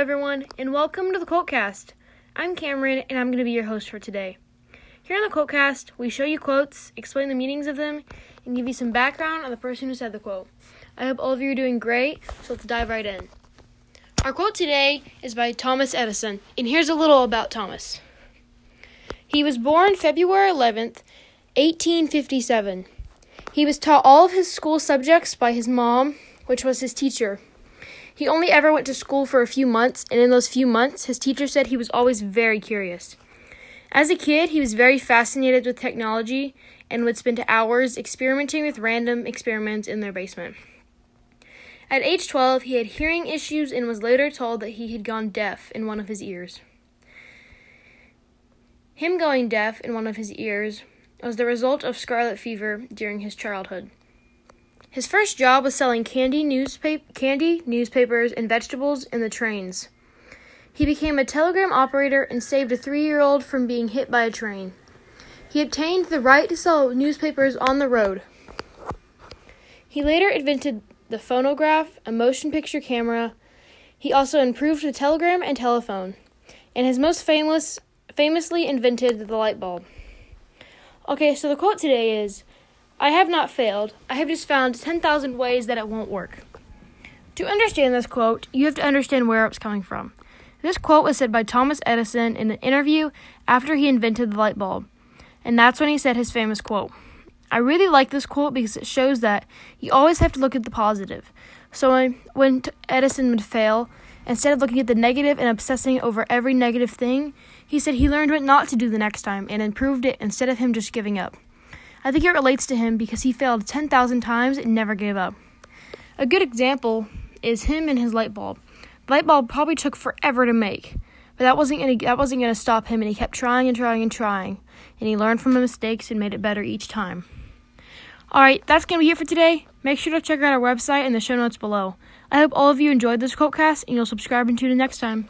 everyone, and welcome to the Quotecast. I'm Cameron, and I'm going to be your host for today. Here on the Quotecast, we show you quotes, explain the meanings of them, and give you some background on the person who said the quote. I hope all of you are doing great, so let's dive right in. Our quote today is by Thomas Edison, and here's a little about Thomas. He was born February 11th, 1857. He was taught all of his school subjects by his mom, which was his teacher. He only ever went to school for a few months, and in those few months, his teacher said he was always very curious. As a kid, he was very fascinated with technology and would spend hours experimenting with random experiments in their basement. At age 12, he had hearing issues and was later told that he had gone deaf in one of his ears. Him going deaf in one of his ears was the result of scarlet fever during his childhood. His first job was selling candy, newspaper, candy, newspapers, and vegetables in the trains. He became a telegram operator and saved a three year old from being hit by a train. He obtained the right to sell newspapers on the road. He later invented the phonograph, a motion picture camera. He also improved the telegram and telephone, and his most famous, famously invented the light bulb. Okay, so the quote today is I have not failed. I have just found 10,000 ways that it won't work. To understand this quote, you have to understand where it's coming from. This quote was said by Thomas Edison in an interview after he invented the light bulb, and that's when he said his famous quote. I really like this quote because it shows that you always have to look at the positive. So when, when Edison would fail, instead of looking at the negative and obsessing over every negative thing, he said he learned what not to do the next time and improved it instead of him just giving up. I think it relates to him because he failed 10,000 times and never gave up. A good example is him and his light bulb. The light bulb probably took forever to make, but that wasn't gonna, that wasn't going to stop him, and he kept trying and trying and trying, and he learned from the mistakes and made it better each time. All right, that's going to be it for today. Make sure to check out our website and the show notes below. I hope all of you enjoyed this quotecast, and you'll subscribe and tune in next time.